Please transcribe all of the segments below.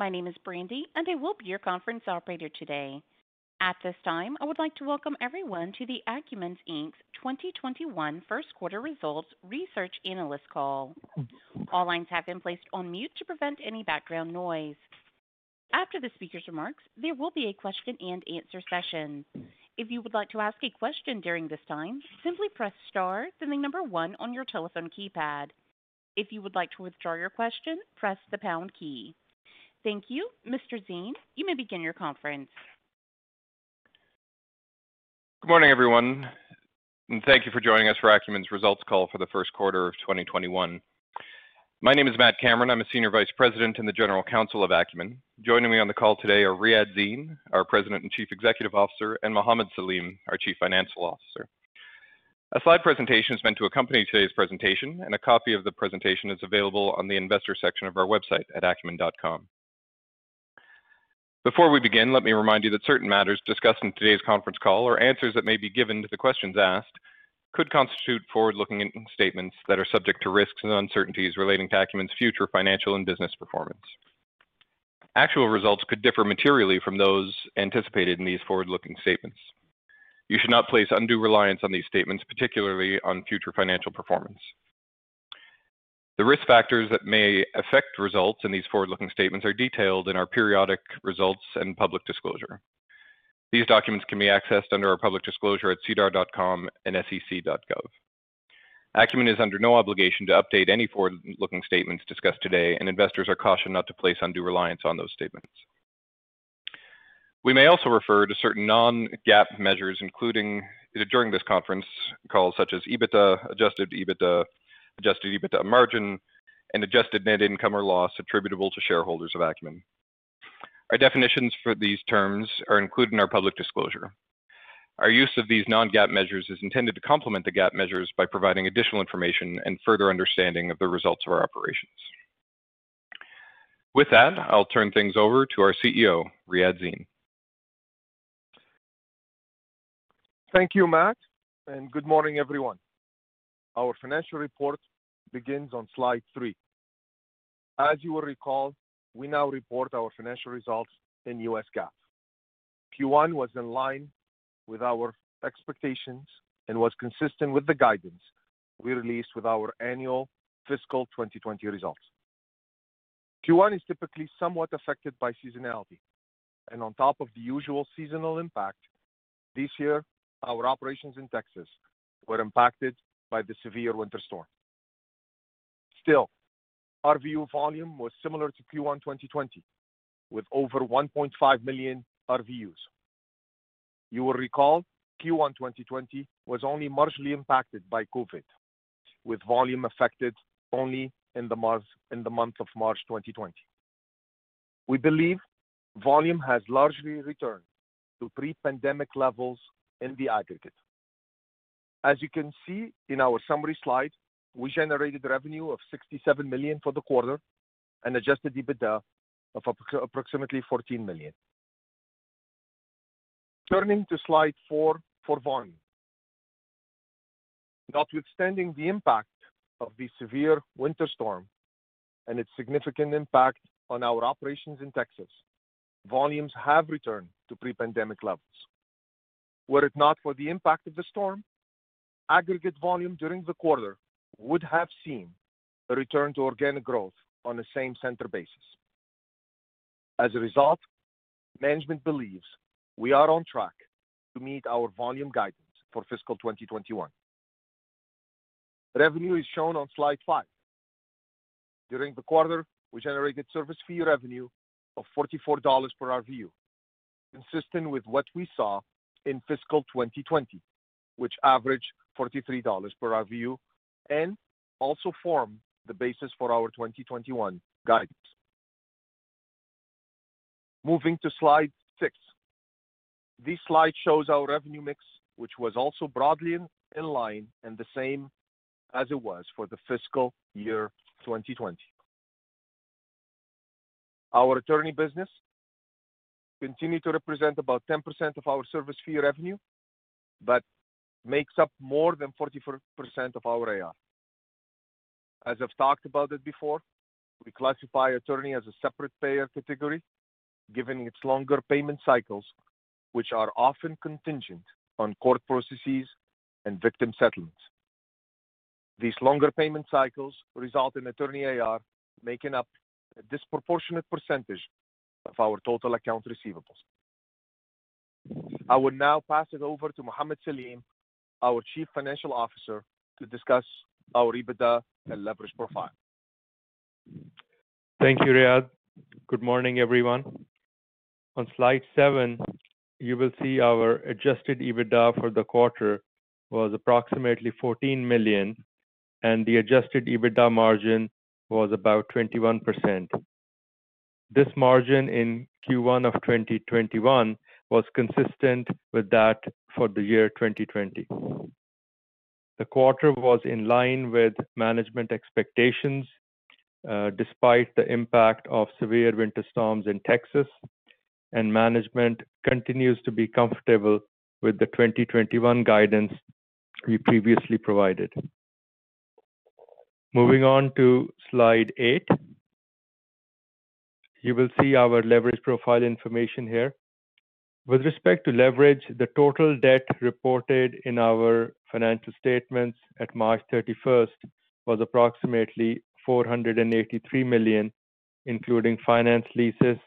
My name is Brandy, and I will be your conference operator today. At this time, I would like to welcome everyone to the Akumin Inc.'s 2021 first quarter results research analyst call. All lines have been placed on mute to prevent any background noise. After the speaker's remarks, there will be a question and answer session. If you would like to ask a question during this time, simply press star, then the number one on your telephone keypad. If you would like to withdraw your question, press the pound key. Thank you. Mr. Zine, you may begin your conference. Good morning, everyone, and thank you for joining us for Akumin's results call for the first quarter of 2021. My name is Matt Cameron. I'm a Senior Vice President and the General Counsel of Akumin. Joining me on the call today are Riadh Zine, our President and Chief Executive Officer, and Mohamed Saleem, our Chief Financial Officer. A slide presentation is meant to accompany today's presentation, and a copy of the presentation is available on the investor section of our website at akumin.com. Before we begin, let me remind you that certain matters discussed in today's conference call or answers that may be given to the questions asked could constitute forward-looking statements that are subject to risks and uncertainties relating to Akumin's future financial and business performance. Actual results could differ materially from those anticipated in these forward-looking statements. You should not place undue reliance on these statements, particularly on future financial performance. The risk factors that may affect results in these forward-looking statements are detailed in our periodic results and public disclosure. These documents can be accessed under our public disclosure at sedar.com and sec.gov. Akumin is under no obligation to update any forward-looking statements discussed today, and investors are cautioned not to place undue reliance on those statements. We may also refer to certain non-GAAP measures, including during this conference call, such as EBITDA, adjusted EBITDA, adjusted EBITDA margin, and adjusted net income or loss attributable to shareholders of Akumin. Our definitions for these terms are included in our public disclosure. Our use of these non-GAAP measures is intended to complement the GAAP measures by providing additional information and further understanding of the results of our operations. With that, I'll turn things over to our CEO, Riadh Zine. Thank you, Matt, and good morning, everyone. Our financial report begins on slide three. As you will recall, we now report our financial results in US GAAP. Q1 was in line with our expectations and was consistent with the guidance we released with our annual fiscal 2020 results. Q1 is typically somewhat affected by seasonality, and on top of the usual seasonal impact, this year, our operations in Texas were impacted by the severe winter storm. Still, RVU volume was similar to Q1 2020, with over 1.5 million RVUs. You will recall Q1 2020 was only marginally impacted by COVID, with volume affected only in the month of March 2020. We believe volume has largely returned to pre-pandemic levels in the aggregate. As you can see in our summary slide, we generated revenue of 67 million for the quarter and adjusted EBITDA of approximately 14 million. Turning to slide four for volume. Notwithstanding the impact of the severe winter storm and its significant impact on our operations in Texas, volumes have returned to pre-pandemic levels. Were it not for the impact of the storm, aggregate volume during the quarter would have seen a return to organic growth on a same-center basis. As a result, management believes we are on track to meet our volume guidance for fiscal 2021. Revenue is shown on slide five. During the quarter, we generated service fee revenue of $44 per RVU, consistent with what we saw in fiscal 2020, which averaged $43 per RVU and also form the basis for our 2021 guidance. Moving to slide six. This slide shows our revenue mix, which was also broadly in line and the same as it was for the fiscal year 2020. Our attorney business continued to represent about 10% of our service fee revenue, but makes up more than 44% of our AR. As I've talked about it before, we classify attorney as a separate payer category, given its longer payment cycles, which are often contingent on court processes and victim settlements. These longer payment cycles result in attorney AR making up a disproportionate percentage of our total accounts receivables. I will now pass it over to Mohammed Saleem, our Chief Financial Officer, to discuss our EBITDA and leverage profile. Thank you, Riadh. Good morning, everyone. On slide seven, you will see our adjusted EBITDA for the quarter was approximately 14 million, and the adjusted EBITDA margin was about 21%. This margin in Q1 of 2021 was consistent with that for the year 2020. The quarter was in line with management expectations, uh, despite the impact of severe winter storms in Texas, and management continues to be comfortable with the 2021 guidance we previously provided. Moving on to slide eight. You will see our leverage profile information here. With respect to leverage, the total debt reported in our financial statements at March 31st was approximately 483 million, including finance leases,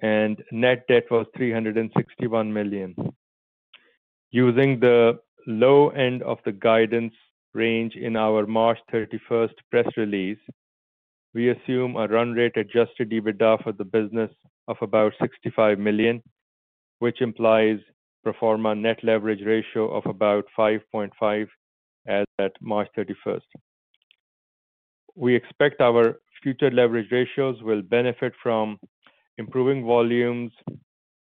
and net debt was 361 million. Using the low end of the guidance range in our March 31st press release, we assume a run rate adjusted EBITDA for the business of about $65 million, which implies pro forma net leverage ratio of about 5.5 as at March 31st. We expect our future leverage ratios will benefit from improving volumes,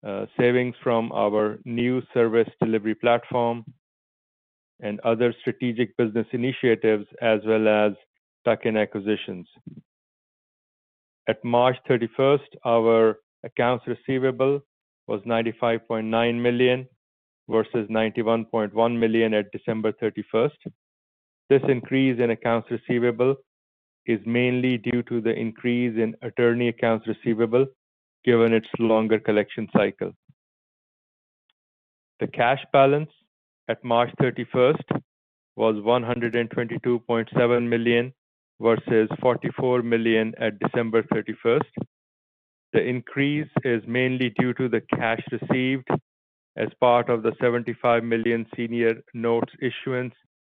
uh, savings from our new service delivery platform, and other strategic business initiatives, as well as tuck-in acquisitions. At March 31st, our accounts receivable was 95.9 million versus 91.1 million at December 31st. This increase in accounts receivable is mainly due to the increase in attorney accounts receivable, given its longer collection cycle. The cash balance at March 31st was 122.7 million versus 44 million at December 31st. The increase is mainly due to the cash received as part of the 75 million senior notes issuance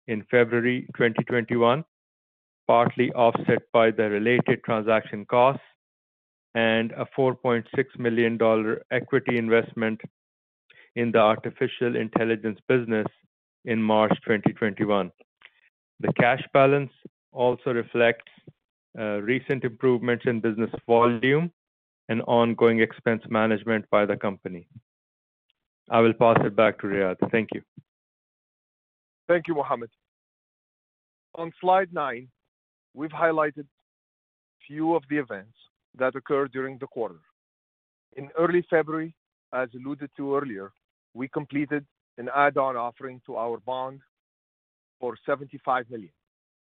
in February 2021, partly offset by the related transaction costs and a $4.6 million equity investment in the artificial intelligence business in March 2021. The cash balance also reflects uh, recent improvements in business volume and ongoing expense management by the company. I will pass it back to Riadh. Thank you. Thank you, Mohammed. On slide nine, we've highlighted few of the events that occurred during the quarter. In early February, as alluded to earlier, we completed an add-on offering to our bond for 75 million.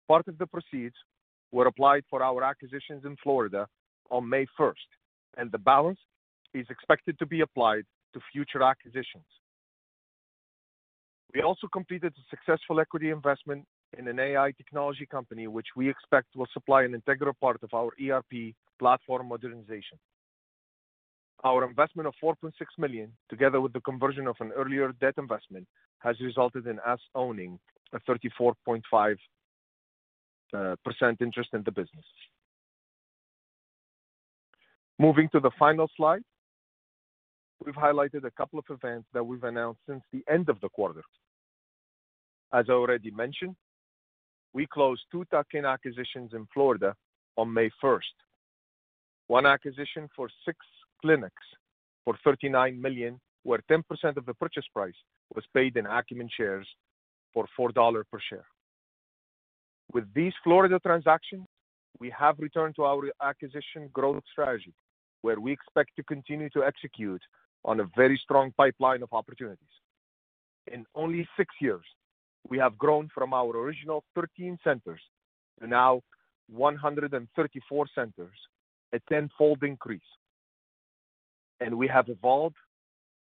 Part of the proceeds were applied for our acquisitions in Florida on May 1st, and the balance is expected to be applied to future acquisitions. We also completed a successful equity investment in an AI technology company, which we expect will supply an integral part of our ERP platform modernization. Our investment of 4.6 million, together with the conversion of an earlier debt investment, has resulted in us owning a 34.5% interest in the business. Moving to the final slide. We've highlighted a couple of events that we've announced since the end of the quarter. As I already mentioned, we closed two tuck-in acquisitions in Florida on May 1st. One acquisition for six clinics for 39 million, where 10% of the purchase price was paid in Akumin shares for $4 per share. With these Florida transactions, we have returned to our acquisition growth strategy, where we expect to continue to execute on a very strong pipeline of opportunities. In only six years, we have grown from our original 13 centers to now 134 centers, a tenfold increase. And we have evolved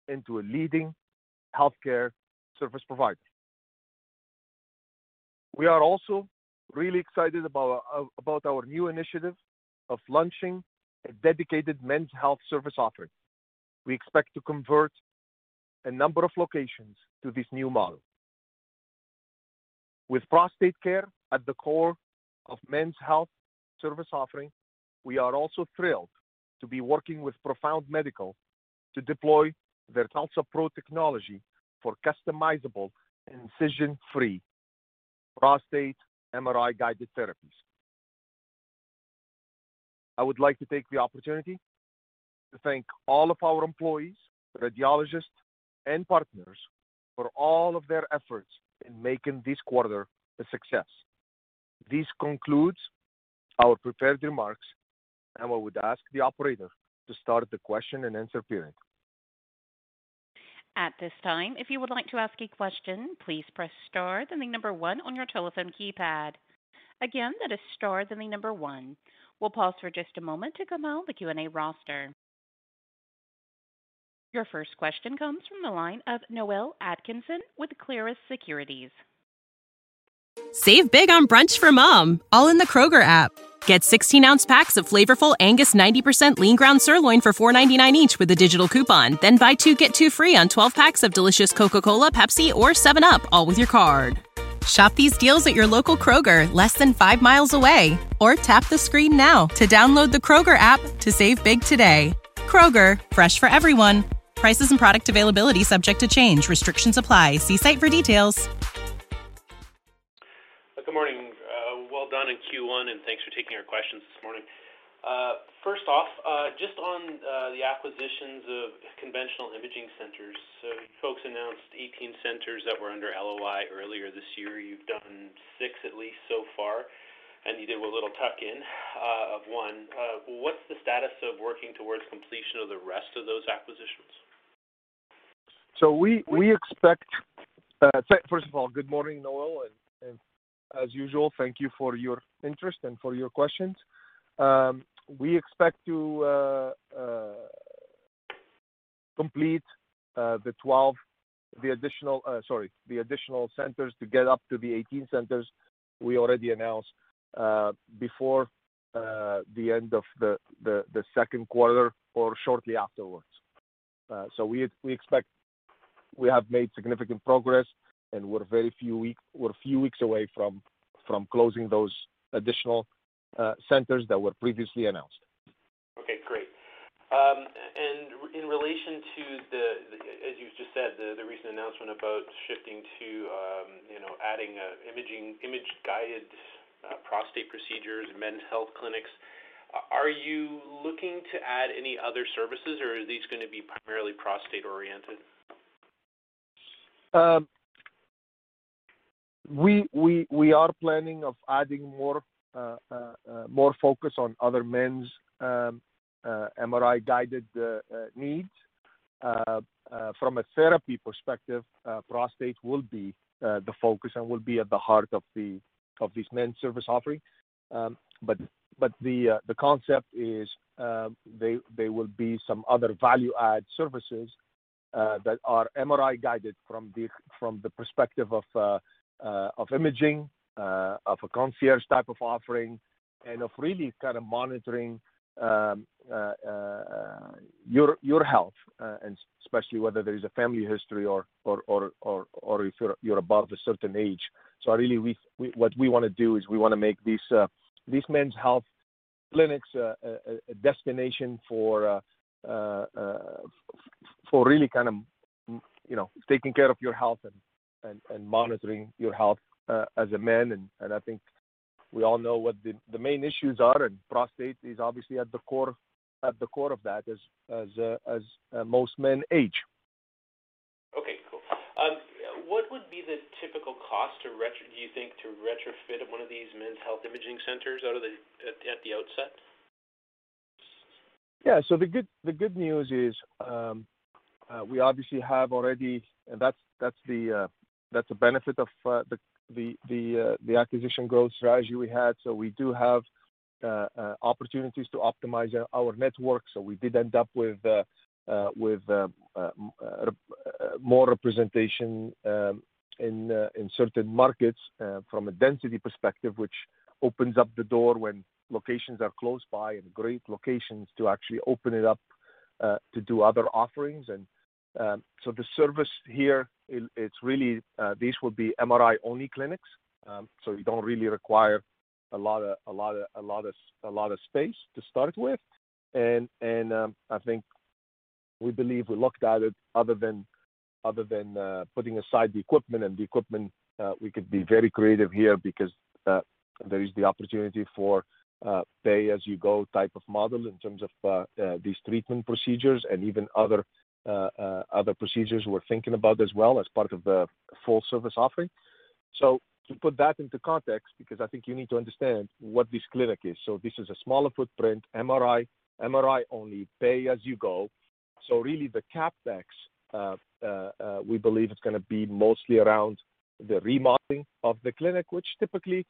into a leading healthcare service provider. We are also really excited about our new initiative of launching a dedicated men's health service offering. We expect to convert a number of locations to this new model. With prostate care at the core of men's health service offering, we are also thrilled to be working with Profound Medical to deploy their TULSA-PRO technology for customizable incision-free prostate MRI-guided therapies. I would like to take the opportunity to thank all of our employees, radiologists, and partners for all of their efforts in making this quarter a success. This concludes our prepared remarks, and I would ask the operator to start the question and answer period. At this time, if you would like to ask a question, please press star, then the number one on your telephone keypad. Again, that is star, then the number one. We'll pause for just a moment to compile the Q&A roster. Your first question comes from the line of Noel Atkinson with Clarus Securities. Save big on brunch for mom, all in the Kroger app. Get 16-ounce packs of flavorful Angus 90% lean ground sirloin for $4.99 each with a digital coupon. Then buy two get two free on 12 packs of delicious Coca-Cola, Pepsi, or 7UP, all with your card. Shop these deals at your local Kroger, less than five miles away. Or tap the screen now to download the Kroger app to save big today. Kroger, fresh for everyone. Prices and product availability subject to change. Restrictions apply. See site for details. Good morning. Uh, well done in Q1, and thanks for taking our questions this morning. Uh, First off, uh, just on uh, the acquisitions of conventional imaging centers. So folks announced 18 centers that were under LOI earlier this year. You've done six at least so far, and you did a little tuck-in uh, of one. What's the status of working towards completion of the rest of those acquisitions? So we we expect. First of all, good morning, Noel, and as usual, thank you for your interest and for your questions. Um, We expect to uh, uh, complete uh the additional uh, sorry, the additional centers to get up to the 18 centers we already announced before the end of the second quarter or shortly afterwards. So we we expect we have made significant progress, and we're very few week we're a few weeks away from from closing those additional centers that were previously announced. Okay, great. Um, and in relation to the, as you just said, the recent announcement about shifting to, you know, adding uh, imaging, image-guided prostate procedures, men's health clinics, are you looking to add any other services, or are these gonna be primarily prostate-oriented? We we, we are planning of adding more Uh, uh, uh, focus on other men's um, MRI-guided needs. From a therapy perspective, prostate will be the focus and will be at the heart of the of this men's service offering. Um but but the the concept is, um, there will be some other value-add services that are MRI-guided from the from the perspective of of imaging, of a concierge type of offering, and of really kind of monitoring uh, uh, your your health, uh, and especially whether there is a family history or or or or, or if you're you're above a certain age. So really, we, we what we wanna do is we wanna make these these men's health clinics a destination for for really kind of, you know, taking care of your health and and, and monitoring your health Uh, as a man. And, and I think we all know what the the main issues are, and prostate is obviously at the core at the core of that as as uh, as uh, most men age. Okay, cool. Um, what would be the typical cost to retro, do you think, to retrofit one of these men's health imaging centers out of the at the outset? Yeah. So the good the good news is, um, we obviously have already. And that's that's the that's a benefit of the Uh, acquisition growth strategy we had. So we do have uh, uh, opportunities to optimize our network. So we did end up with more representation um, in certain markets from a density perspective, which opens up the door when locations are close by and great locations to actually open it up to do other offerings. Um, the service here, it's really uh, these will be MRI-only clinics. Um, so you don't really require a lot of space to start with. And um, I think we believe we looked at it other than uh, putting aside the equipment and the equipment, uh, we could be very creative here because there is the opportunity for pay-as-you-go type of model in terms of these treatment procedures and even other Uh, uh, procedures we're thinking about as well as part of the full service offering. So to put that into context, because I think you need to understand what this clinic is. So this is a smaller footprint, MRI MRI only, pay-as-you-go. So really the CapEx, uh, we believe it's gonna be mostly around the remodeling of the clinic, which typically,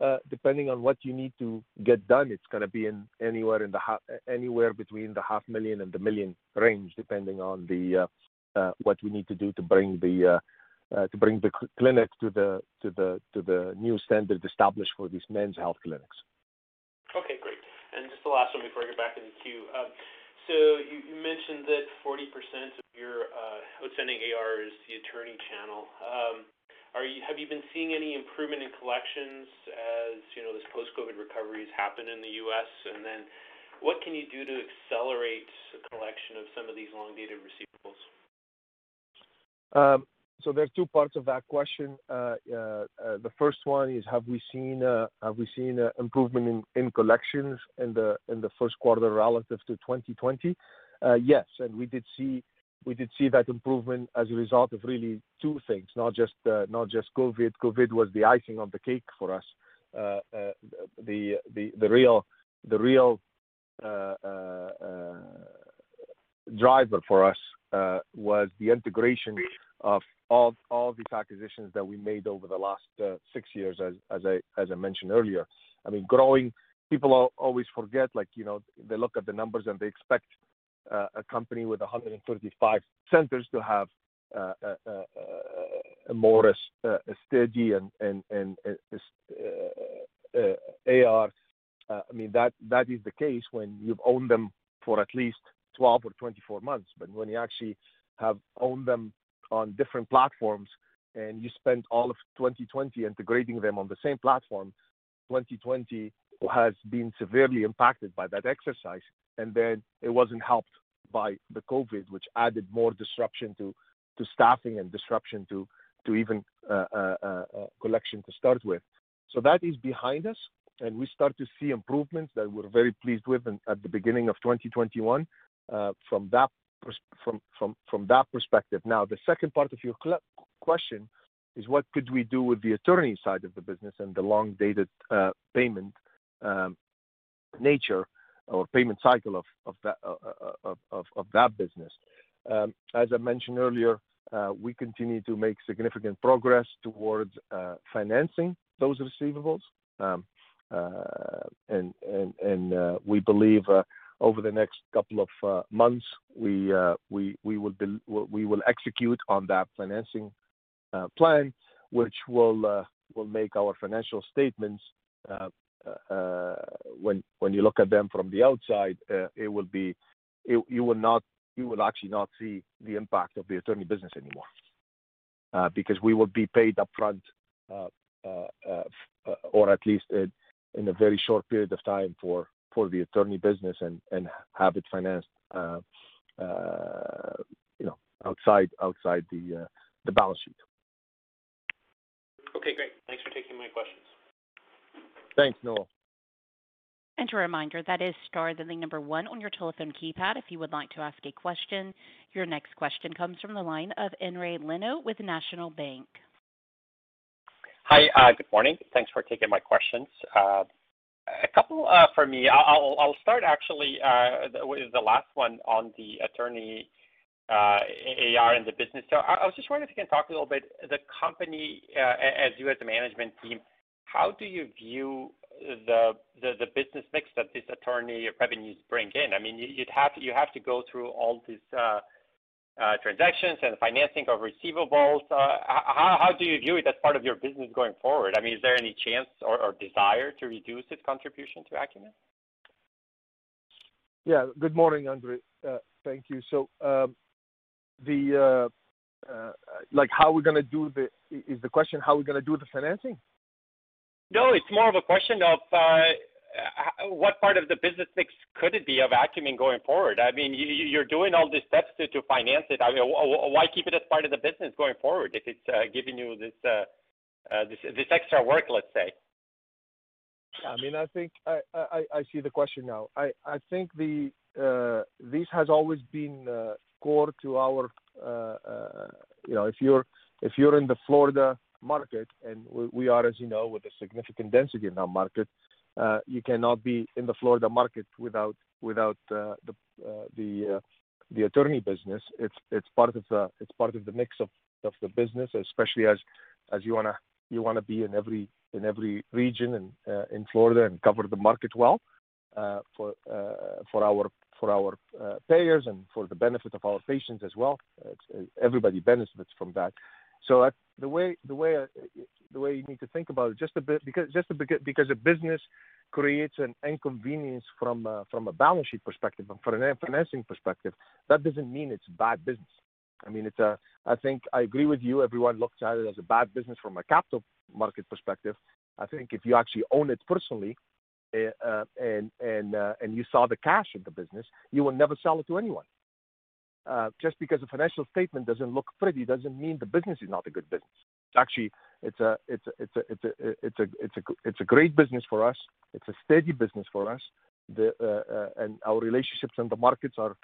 Uh, depending on what you need to get done, it's gonna be in anywhere in the ha- anywhere between the half million and the 1 million range, depending on the uh uh, what we need to do to bring the uh, uh, to bring the clinic to the to the to the new standard established for these men's health clinics. Okay, great. And just the last one before I get back in the queue. Um, so you mentioned that 40% of your outstanding AR is the attorney channel. Um, Have you been seeing any improvement in collections as, you know, this post-COVID recovery has happened in the U.S.? And then what can you do to accelerate the collection of some of these long-dated receivables? Um, so there are two parts of that question. Uh, uh, uh, the first one is, have we seen uh have we seen uh improvement in collections in the in the first quarter relative to 2020? Yes. And we did see that improvement as a result of really two things, not just uh, not just COVID. COVID was the icing on the cake for us. Uh, uh, the the the real the real driver for us was the integration of all all these acquisitions that we made over the last six years, as as I as I mentioned earlier. I mean, growing, people always forget, like, you know, they look at the numbers and they expect Uh, a company with 135 centers to have uh, uh, a more steady and AR. Uh I mean, that that is the case when you've owned them for at least 12 or 24 months. But when you actually have owned them on different platforms and you spent all of 2020 integrating them on the same platform, 2020 has been severely impacted by that exercise. And then it wasn't helped by the COVID, which added more disruption to to staffing and disruption to to even uh, uh, uh, collection to start with. So that is behind us, and we start to see improvements that we're very pleased with at the beginning of 2021 from that perspective. Now, the second part of your question is what could we do with the attorney side of the business and the long-dated payment Um, nature or payment cycle of of, that uh, uh, business. Um, as I mentioned earlier, uh, we continue to make significant progress towards financing those receivables. Um, and we believe over the next couple of months, we we, we, will be, we will execute on that financing plan, which will make our financial statements, Uh, when you look at them from the outside, uh, you will not you will actually not see the impact of the attorney business anymore. Uh, because we will be paid upfront, or at least in a very short period of time for the attorney business and have it financed, you know, outside the balance sheet. Okay, great. Thanks for taking my questions. Thanks, Noel. And a reminder, that is star then the number one on your telephone keypad if you would like to ask a question. Your next question comes from the line of Endri Leno with National Bank. Hi, uh, good morning. Thanks for taking my questions. Uh, a couple uh, for me. I'll start actually with the last one on the attorney AR and the business. So I was just wondering if you can talk a little bit, the company, as you as a management team, how do you view the business mix that this attorney revenues bring in? I mean, you have to go through all these transactions and financing of receivables. How do you view it as part of your business going forward? I mean, is there any chance or desire to reduce its contribution to Akumin? Yeah. Good morning, Endri. Thank you. So um uh uh uh like how we're gonna do the is the question how we're gonna do the financing? No, it's more of a question of uh, what part of the business mix could it be of Akumin going forward? I mean, you're doing all these steps to finance it. I mean, why keep it as part of the business going forward if it's uh, giving you uh, this extra work, let's say? I mean, I think I see the question now. I think this has always been core to our, you know, if you're in the Florida market, and we are, as you know, with a significant density in that market, you cannot be in the Florida market without without uh the the attorney business. It's it's part of the it's part of the mix of of the business, especially as as you wanna you wanna be in every in every region in Florida and cover the market well, uh for uh for our for our uh payers and for the benefit of our patients as well. Everybody benefits from that. So I, the way the way the way you need to think about it just a bit, because just a because a business creates an inconvenience from from a balance sheet perspective and from a financing perspective, that doesn't mean it's bad business. I mean, it's a. I think I agree with you. Everyone looks at it as a bad business from a capital market perspective. I think if you actually own it personally, uh, and and uh, and you saw the cash in the business, you will never sell it to anyone. Uh, just because a financial statement doesn't look pretty doesn't mean the business is not a good business. Actually, it's a it's a, it's a, it's a, it's a, it's a, a great business for us. It's a steady business for us. Uh, uh, and our relationships in the markets are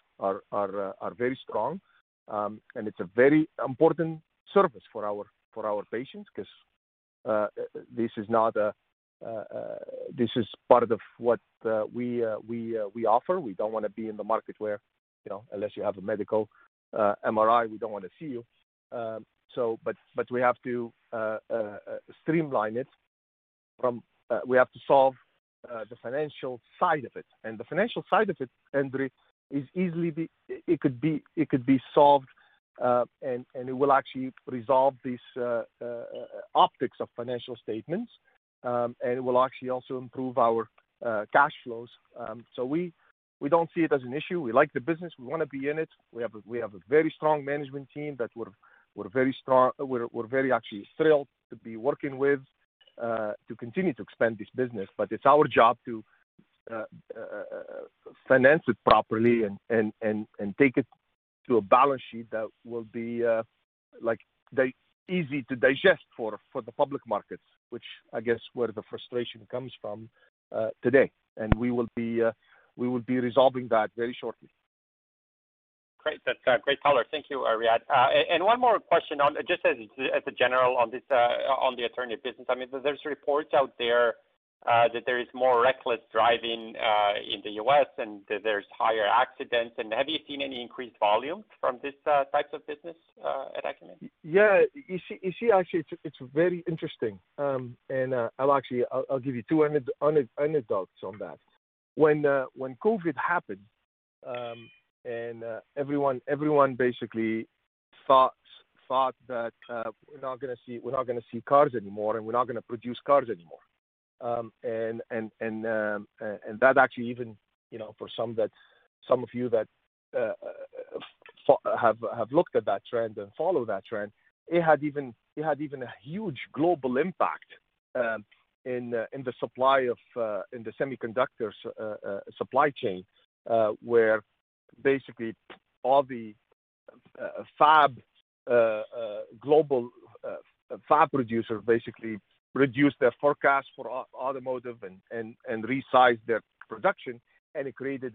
very strong. Um, and it's a very important service for our patients 'cause this is part of what we offer. We don't wanna be in the market where, you know, unless you have a medical uh, MRI, we don't wanna see you. Um so but but we have to uh, uh, streamline it. From. We have to solve the financial side of it. And the financial side of it, Endri, it could be it could be solved, uh and it will actually resolve these optics of financial statements. Um and it will actually also improve our cash flows. Um so we don't see it as an issue. We like the business. We wanna be in it. We have a we have a very strong management team that we're we're very strong. We're we're very actually thrilled to be working with uh, to continue to expand this business. But it's our job to uh, uh, finance it properly and and and and take it to a balance sheet that will be like easy to digest for the public markets, which I guess where the frustration comes from today. And we will be resolving that very shortly. Great. That's uh, great color. Thank you, uh, Riadh. Uh, one more question on just as a general on this, on the attorney business. I mean, there's reports out there that there is more reckless driving in the U.S. and there's higher accidents. And have you seen any increased volume from this types of business at Akumin? Yeah. You see, actually, it's very interesting. Um, and I'll actually I'll give you two anecdotes on that. When uh, when COVID happened, um, and uh, everyone everyone basically thought thought that uh, we're not gonna see we're not going to see cars anymore, and we're not gonna produce cars anymore. Um, and and and um, and that actually even, you know, for some that some of you that have have looked at that trend and follow that trend, it had even a huge global impact in uh in the uh, semiconductor uh, uh, supply chain, where basically all the fab global fab producers basically reduced their forecast for automotive and resized their production, and it created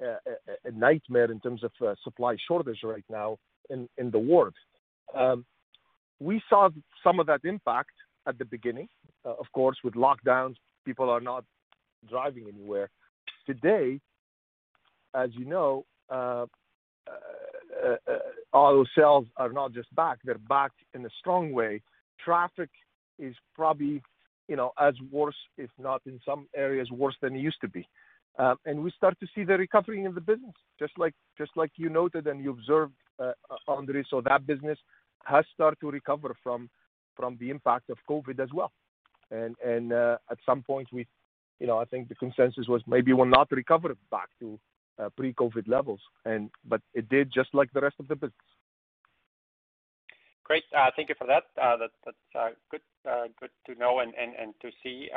a nightmare in terms of supply shortage right now in the world. Um, we saw some of that impact at the beginning. Uh, of course, with lockdowns, people are not driving anywhere. Today, as you know, uh, uh, auto sales are not just back, they're back in a strong way. Traffic is probably, you know, as worse, if not in some areas, worse than it used to be. Um, and we start to see the recovery in the business, just like just like you noted and you observed, Andre. So that business has started to recover from from the impact of COVID as well. And and uh, at some point, we, you know, I think the consensus was maybe we'll not recover back to uh, pre-COVID levels, and but it did just like the rest of the business. Great. Uh, Thank you for that. uh, That's uh, good Good to know and and, and to see.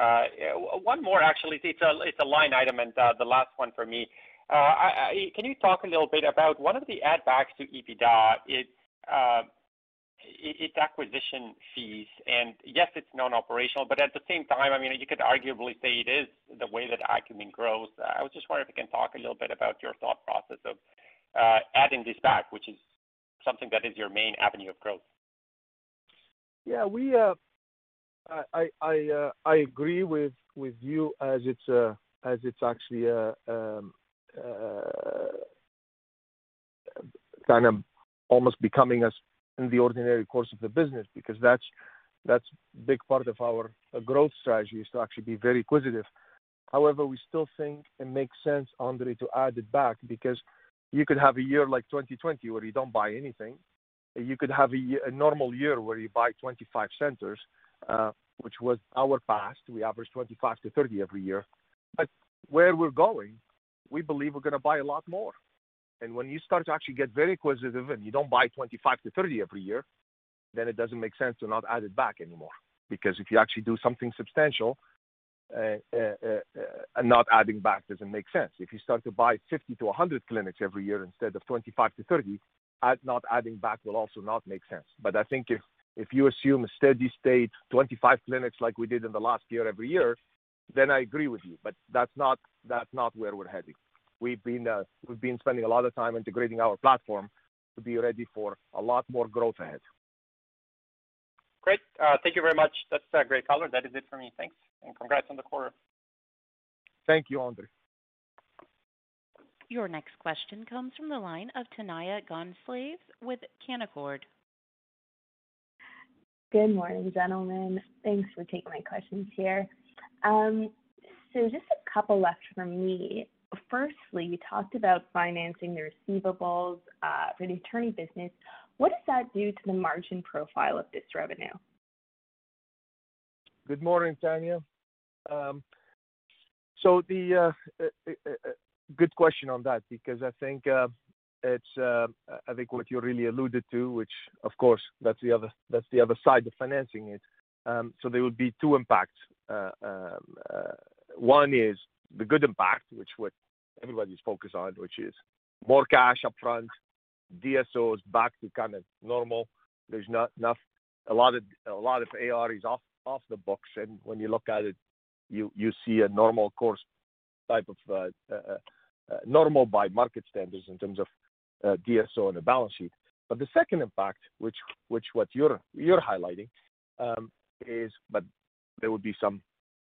One more actually. It's a it's a line item and the last one for me. Can you talk a little bit about one of the add backs to EBITDA, it's acquisition fees. And yes, it's non-operational, but at the same time, I mean, you could arguably say it is the way that Akumin grows. I was just wondering if you can talk a little bit about your thought process of adding this back, which is something that is your main avenue of growth. Yeah. We. Uh, I I uh, I agree with with you as it's uh, as it's actually a. Um, kind of almost becoming as in the ordinary course of the business because that's that's big part of our uh, growth strategy is to actually be very acquisitive. However, we still think it makes sense, Andre, to add it back because you could have a year like 2020 where you don't buy anything. You could have a normal year where you buy 25 centers, uh, which was our past. We average 25 to 30 every year. But where we're going, we believe we're gonna buy a lot more. And when you start to actually get very acquisitive and you don't buy 25 to 30 every year, then it doesn't make sense to not add it back anymore. Because if you actually do something substantial, uh, uh, uh, and not adding back doesn't make sense. If you start to buy 50 to 100 clinics every year instead of 25 to 30, not adding back will also not make sense. But I think if you assume a steady state, 25 clinics like we did in the last year every year, then I agree with you. But that's not, that's not where we're heading. Uh, we've been spending a lot of time integrating our platform to be ready for a lot more growth ahead. Great. Uh, thank you very much. That's a great color. That is it for me. Thanks, and congrats on the quarter. Thank you, Andre. Your next question comes from the line of Tania Gonsalves with Canaccord. Good morning, gentlemen. Thanks for taking my questions here. Um, so just a couple left from me. Firstly, you talked about financing the receivables uh, for the attorney business. What does that do to the margin profile of this revenue? Good morning, Tania. Um, uh, uh, good question on that because I think it's I think what you really alluded to, which of course, that's the other side of financing it. Um so there would be two impacts. Um, one is the good impact, which what everybody's focused on, which is more cash upfront, DSOs back to kind of normal. There's not enough. A lot of a lot of AR is off the books. And when you look at it, you see a normal course type of uh, uh, uh, normal by market standards in terms of DSO on the balance sheet. But the second impact, which which what you're you're highlighting, um, is but there would be some.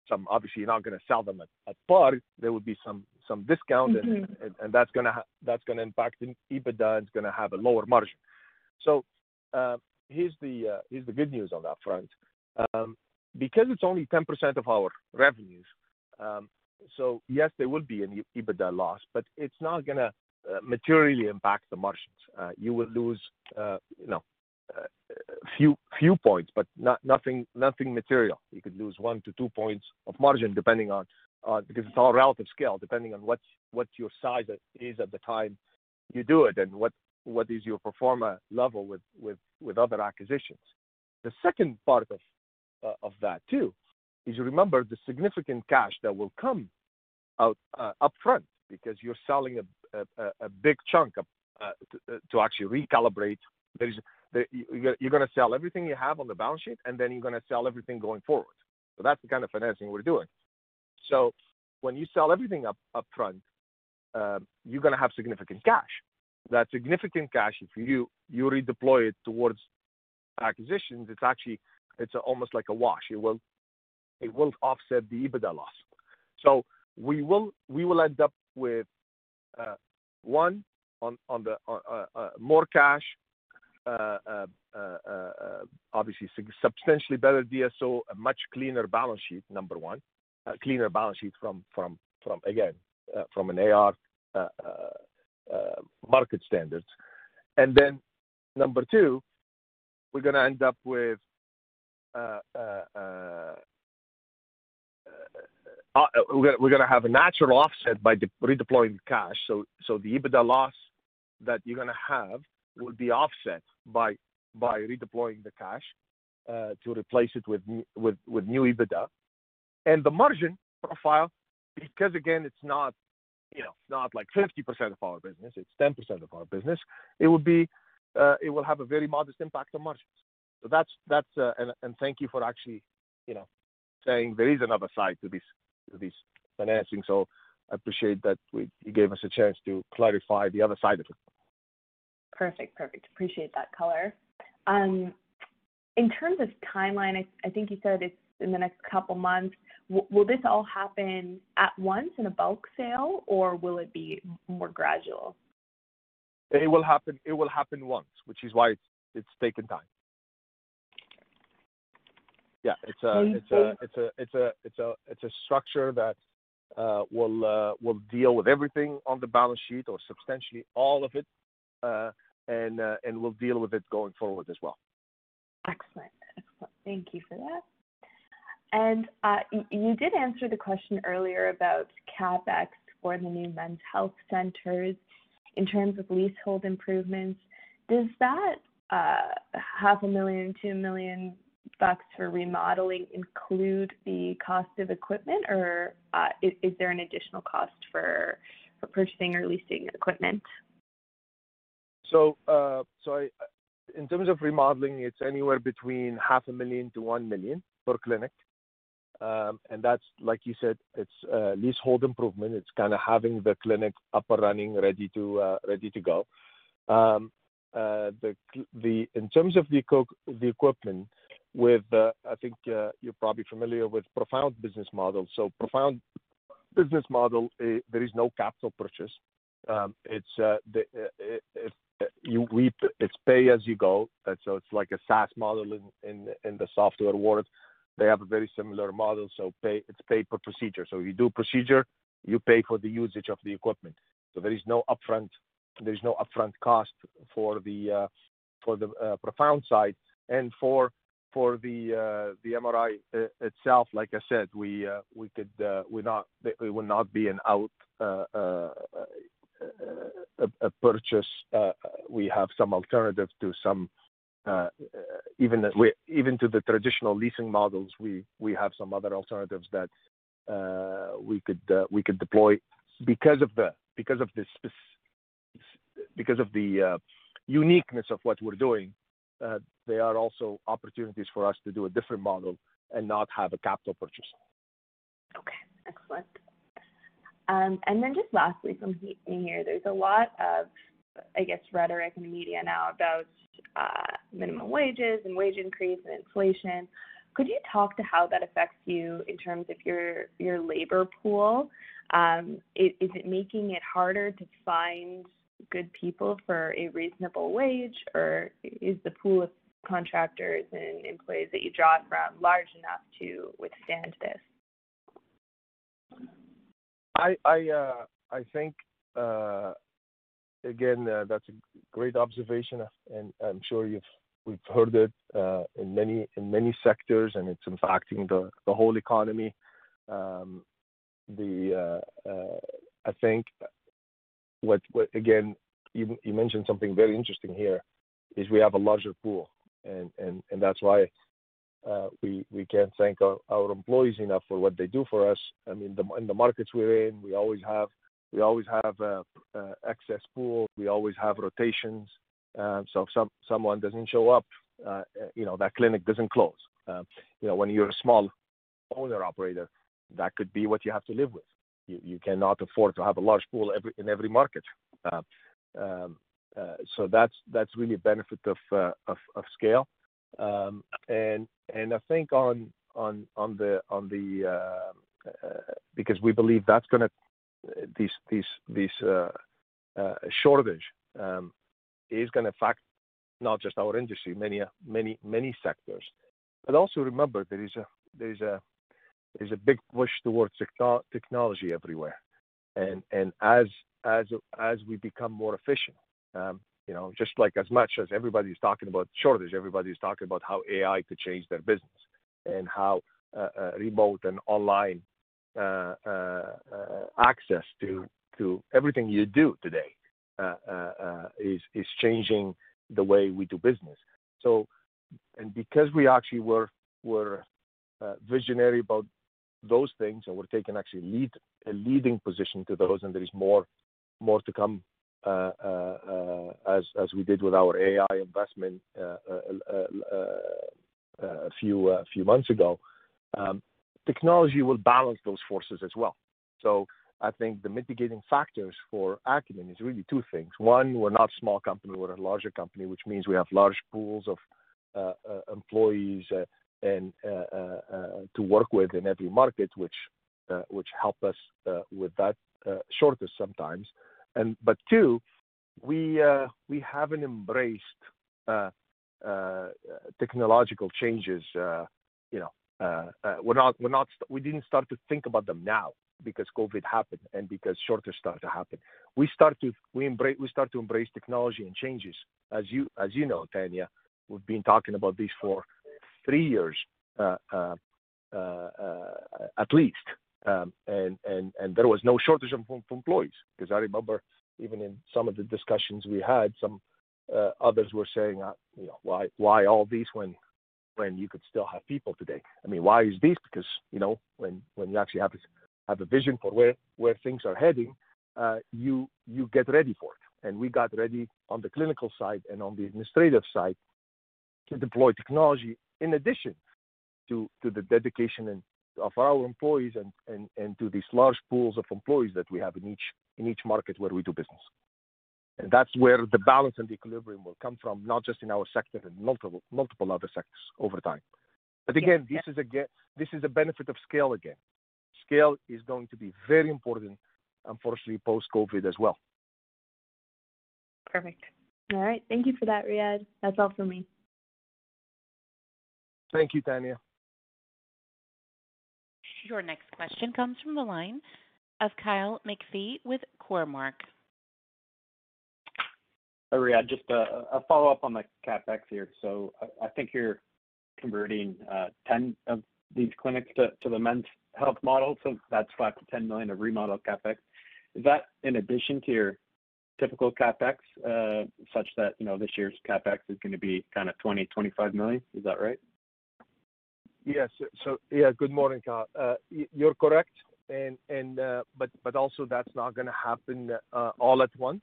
Some obviously, you're not gonna sell them at at par. There would be some some discount. Mm-hmm. That's gonna ha- that's going to impact EBITDA, and it's gonna have a lower margin. So uh, here's the uh, here's the good news on that front. Um, Because it's only 10% of our revenues, um, so yes, there will be an EBITDA loss, but it's not gonna uh, materially impact the margins. You will lose, you know, few few points, but not nothing nothing material. You could lose one to two points of margin depending on uh, because it's all relative scale, depending on what what your size is at the time you do it and what what is your pro forma level with with with other acquisitions. The second part of uh, of that too is you remember the significant cash that will come out uh, up front because you're selling a a big chunk to actually recalibrate. You're gonna sell everything you have on the balance sheet, and then you're gonna sell everything going forward. So that's the kind of financing we're doing. So when you sell everything up upfront, um you're gonna have significant cash. That significant cash, if you you redeploy it towards acquisitions, it's actually it's almost like a wash. It will it will offset the EBITDA loss. So we will we will end up with uh, one on on the uh, more cash, obviously substantially better DSO, a much cleaner balance sheet, number one. A cleaner balance sheet from from from again from an AR market standards. And then number two, we're gonna end up with we're gonna have a natural offset by redeploying cash. So so the EBITDA loss that you're gonna have will be offset by by redeploying the cash to replace it with with with new EBITDA. And the margin profile, because again, it's not, you know, not like 50% of our business, it's 10% of our business, it would be uh it will have a very modest impact on margins. So that's. That's uh and thank you for actually, you know, saying there is another side to this this financing. So I appreciate that you gave us a chance to clarify the other side of it. Perfect. Perfect. Appreciate that color. In terms of timeline, I think you said it's in the next couple months. Will this all happen at once in a bulk sale, or will it be more gradual? It will happen once, which is why it's taken time. Yeah. It's uh it's a it's a it's a it's a structure that will deal with everything on the balance sheet or substantially all of it, Uh, uh, and we'll deal with it going forward as well. Excellent. Excellent. Thank you for that. And uh, you did answer the question earlier about CapEx for the new men's health centers in terms of leasehold improvements. Does that half a million, 2 million bucks for remodeling include the cost of equipment, or is there an additional cost for purchasing or leasing equipment? So, uh, so in terms of remodeling, it's anywhere between half a million to 1 million per clinic. Um, and that's like you said, it's uh, leasehold improvement. It's kinda having the clinic up and running, ready to uh, ready to go. Um, the the in terms of the the equipment with, I think, you're probably familiar with Profound business model. So Profound business model, eh, there is no capital purchase. Um, it's pay as you go. So it's like a SaaS model in in the software world. They have a very similar model, so it's pay per procedure. So if you do procedure, you pay for the usage of the equipment. So there is no upfront there is no upfront cost for the uh for the uh Profound side. And for for the uh the MRI itself, like I said, we we could not. it will not be a purchase. Uh, we have some alternative to some uh, uh, even to the traditional leasing models. We have some other alternatives that we could deploy. Because of the uniqueness of what we're doing, there are also opportunities for us to do a different model and not have a capital purchase. Okay. Excellent. Um, just lastly from here, there's a lot of, I guess, rhetoric in the media now about uh, minimum wages and wage increase and inflation. Could you talk to how that affects you in terms of your labor pool? Um, is it making it harder to find good people for a reasonable wage, or is the pool of contractors and employees that you draw from large enough to withstand this? I I uh, I think uh, again uh, that's a great observation, and I'm sure you've we've heard it in many in many sectors, and it's impacting the the whole economy. Um, the I think what what again you you mentioned something very interesting here is we have a larger pool and and and that's why Uh, we we can't thank our employees enough for what they do for us. I mean, in the markets we're in, we always have we always have uh uh excess pool. We always have rotations. Uh, so if some someone doesn't show up, uh, you know, that clinic doesn't close. You know, when you're a small owner operator, that could be what you have to live with. you you cannot afford to have a large pool every in every market. Um, so that's that's really a benefit of of scale. Um, I think on the, uh, uh, because we believe that's going to, this shortage um, is gonna affect not just our industry, many many, many sectors. But also remember, there is a big push towards technology everywhere. And and as we become more efficient, um, you know, just like as much as everybody's talking about shortage, everybody's talking about how AI could change their business and how uh, uh, remote and online uh, access to to everything you do today is is changing the way we do business. So, and because we actually were were visionary about those things, and we're taking actually lead a leading position to those, and there is more more to come, Uh, uh, uh, as we did with our AI investment a few months ago. Um, technology will balance those forces as well. So I think the mitigating factors for Akumin is really two things. One, we're not a small company, we're a larger company, which means we have large pools of employees and to work with in every market, which which help us with that shortage sometimes. Two, we uh, we haven't embraced uh, uh, technological changes, you know. Uh uh we're not we didn't start to think about them now because COVID happened and because shortage started to happen. We start to we embrace we start to embrace technology and changes. As you as you know, Tanya, we've been talking about this for three years at least. Um, there was no shortage of employees because I remember even in some of the discussions we had, some uh, others were saying, uh, you know, "Why all these when when you could still have people today?" I mean, why is this? Because, you know, when when you actually have have a vision for where where things are heading, uh, you you get ready for it. And we got ready on the clinical side and on the administrative side to deploy technology in addition to to the dedication of our employees and and, and to these large pools of employees that we have in each in each market where we do business. And that's where the balance and the equilibrium will come from, not just in our sector, in multiple multiple other sectors over time. But again, this is a benefit of scale again. Scale is going to be very important, unfortunately, post-COVID as well. Perfect. All right. Thank you for that, Riadh. That's all for me. Thank you, Tanya. Your next question comes from the line of Kyle McPhee with Cormark. Hi, Riadh. Just a follow-up on the CapEx here. So I think you're converting uh, 10 of these clinics to the men's health model, so that's 5 million-10 million of remodel CapEx. Is that in addition to your typical CapEx, uh, such that, you know, this year's CapEx is gonna be kind of 20 million-25 million? Is that right? Yes. So yeah, good morning, Kyle. Uh, you're correct. And and uh but also that's not gonna happen uh, all at once.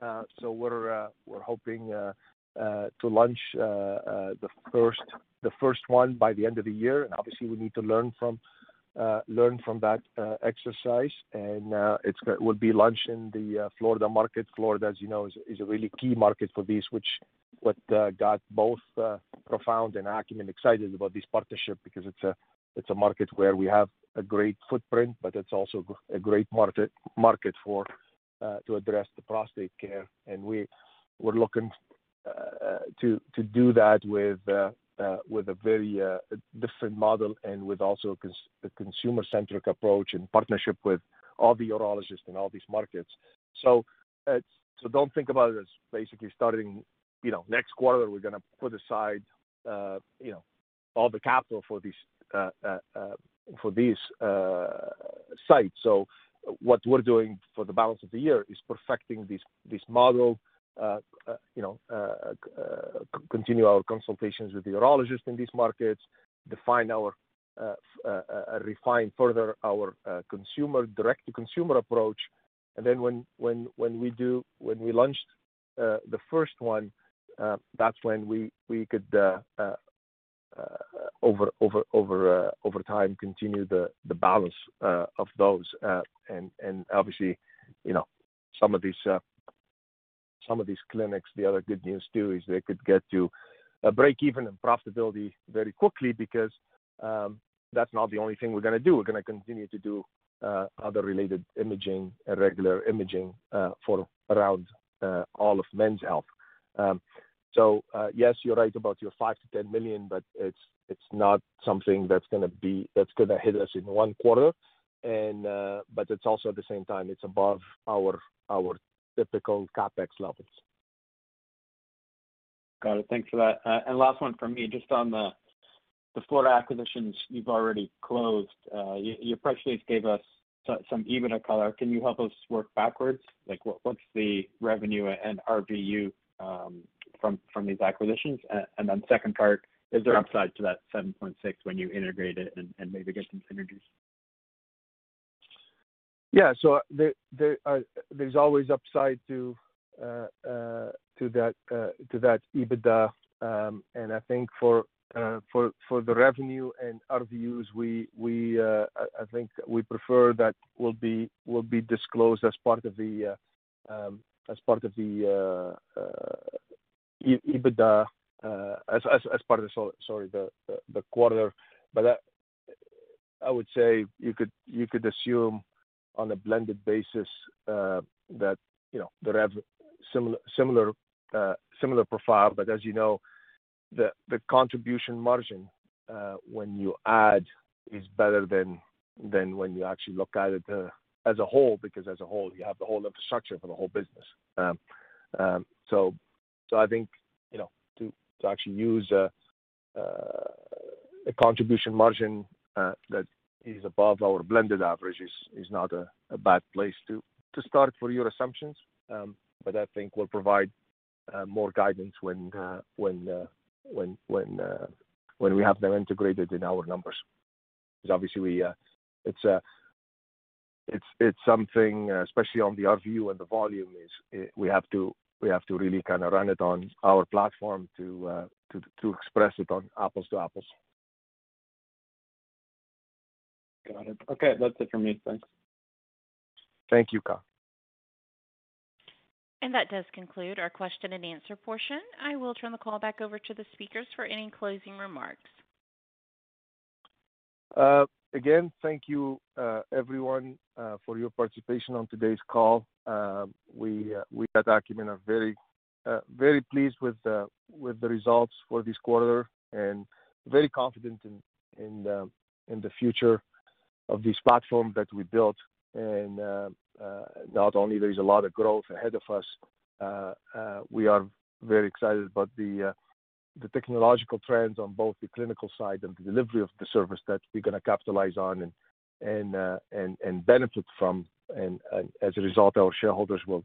Uh, so we're uh we're hoping to launch the first one by the end of the year. And obviously we need to learn from Uh, that uh, exercise. And uh, it will be launched in the Florida market. Florida, as you know, is a really key market for this, which what got both Profound and Akumin excited about this partnership because it's a it's a market where we have a great footprint, but it's also a great market market for to address the prostate care. And We're looking to to do that with Uh, a very uh, different model and with also a consumer-centric approach in partnership with all the urologists in all these markets. So, uh, so don't think about it as basically starting, you know, next quarter, we're gonna put aside, uh, you know, all the capital for these for these sites. So what we're doing for the balance of the year is perfecting this this model, Uh, uh, uh, continue our consultations with the urologists in these markets, Define our refine further our consumer direct-to-consumer approach. And then when we launched the first one, that's when we could over uh, time continue the balance uh, of those. Uh, and obviously, you know, some of these uh, some of these clinics. The other good news too is they could get to a break even and profitability very quickly because um, that's not the only thing we're going to do. We're going to continue to do uh, other related imaging and regular imaging uh, for around uh, all of men's health. Um, so uh, yes, you're right about your five to ten million, but it's it's not something that's going to be that's going to hit us in one quarter, and uh, but it's also at the same time it's above our our typical capex levels. Got it. Thanks for that. Uh, and last one from me, just on the the Florida acquisitions you've already closed. Uh, your press release gave us some EBITDA color. Can you help us work backwards? Like, what's the revenue and RVU um, from these acquisitions? And then second part, is there upside to that 7.6 when you integrate it and maybe get some synergies? Yeah. So there, there are, there's always upside to uh, uh, to that uh to that EBITDA. Um, and I think for uh, for for the revenue and RVUs, we we uh, I think we prefer that will be will be disclosed as part of the uh, um, as part of the EBITDA, as as as part of the, sorry, the quarter. But I would say you could you could assume on a blended basis that, you know, the similar profile. But as you know, the contribution margin uh, when you add is better than when you actually look at it uh, as a whole, because as a whole, you have the whole infrastructure for the whole business. Um, um, so I think, you know, to actually use a contribution margin uh, that is above our blended average is not a bad place to start for your assumptions. Um, but I think we'll provide more guidance when when when uh, when we have them integrated in our numbers. Because obviously we uh, it's uh, it's it's something, especially on the RVU and the volume, is we have to we have to really kind of run it on our platform to to to express it on apples to apples. Got it. Okay, that's it for me. Thanks. Thank you, Kyle. And that does conclude our question and answer portion. I will turn the call back over to the speakers for any closing remarks. Uh, again, thank you, uh, everyone, uh, for your participation on today's call. Uh, we uh, we at Akumin are very uh, very pleased with with the results for this quarter and very confident in in in the future of this platform that we built. And uh, not only there is a lot of growth ahead of us, uh, uh, we are very excited about the technological trends on both the clinical side and the delivery of the service that we're gonna capitalize on and benefit from. And as a result, our shareholders will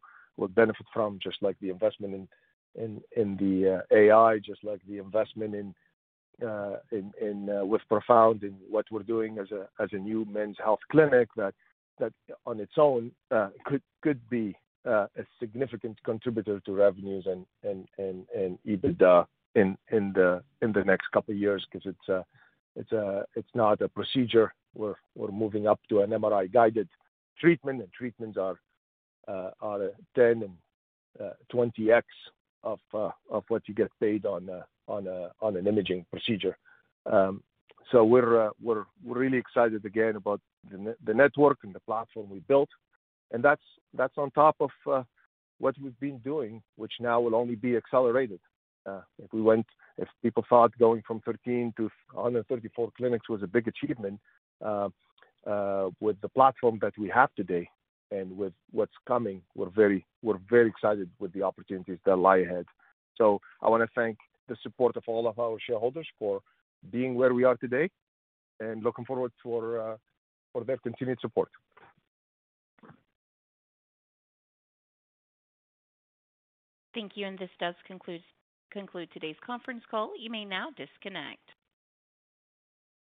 benefit from, just like the investment in the AI, just like the investment in Uh, uh, with Profound in what we're doing as a as a new men's health clinic that that on its own uh, could be uh, a significant contributor to revenues and and and EBITDA in in the in the next couple of years because it's uh it's a it's not a procedure. We're we're moving up to an MRI-guided treatment, and treatments are 10 and 20x of of what you get paid on an imaging procedure. Um, so we're really excited again about the network and the platform we built. And that's on top of uh, what we've been doing, which now will only be accelerated. Uh, if we went, if people thought going from 13 to 134 clinics was a big achievement, uh, with the platform that we have today and with what's coming, we're very excited with the opportunities that lie ahead. So I want to thank the support of all of our shareholders for being where we are today and looking forward for uh, for their continued support. Thank you, and this does conclude today's conference call. You may now disconnect.